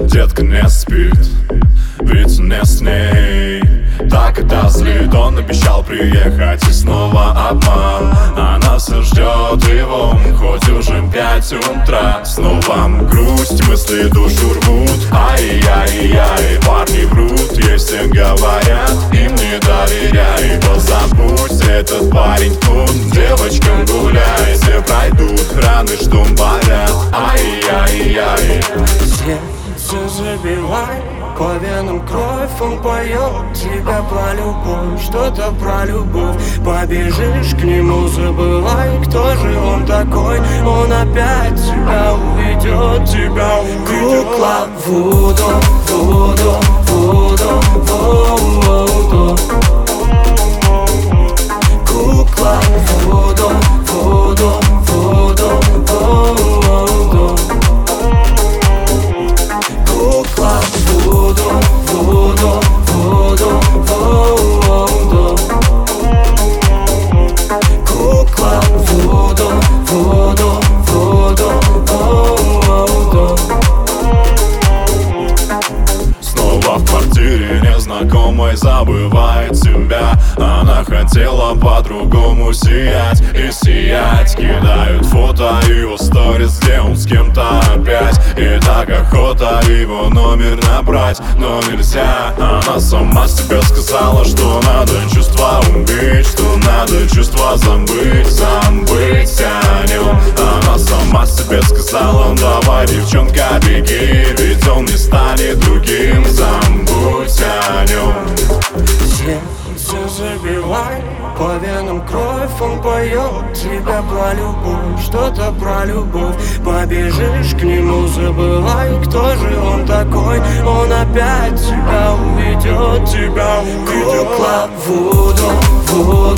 Детка не спит, ведь не с ней Так это злит, он обещал приехать И снова обман. Она все ждет его, хоть уже пять утра. Снова грусть, мысли душу рвут. Ай-яй-яй, парни врут, если говорят Им не доверяй, позабудь Этот парень тут, девочкам гуляй. Все пройдут, раны что болят забивай. По венам кровь, он поет тебя про любовь Что-то про любовь. Побежишь к нему, забывай, кто же он такой. Он опять тебя уведет, тебя уведет. Кукла Вуду, Вуду, незнакомой забывает себя. Она хотела по-другому сиять и сиять. Кидают фото его сторис, где он с кем-то опять. И так охота его номер набрать, но нельзя. Она сама себе сказала, что надо чувства убить Что надо чувства забыть, забыть о нем сама себе сказала, давай, девчонка, беги Ведь он не станет другим, забудь о нем Сердце забивай по венам кровь, он поет тебя про любовь Что-то про любовь. Побежишь к нему, забывай, кто же он такой. Он опять тебя уведет, тебя уведет Кукла Вуду, Вуду, Вуду, Вуду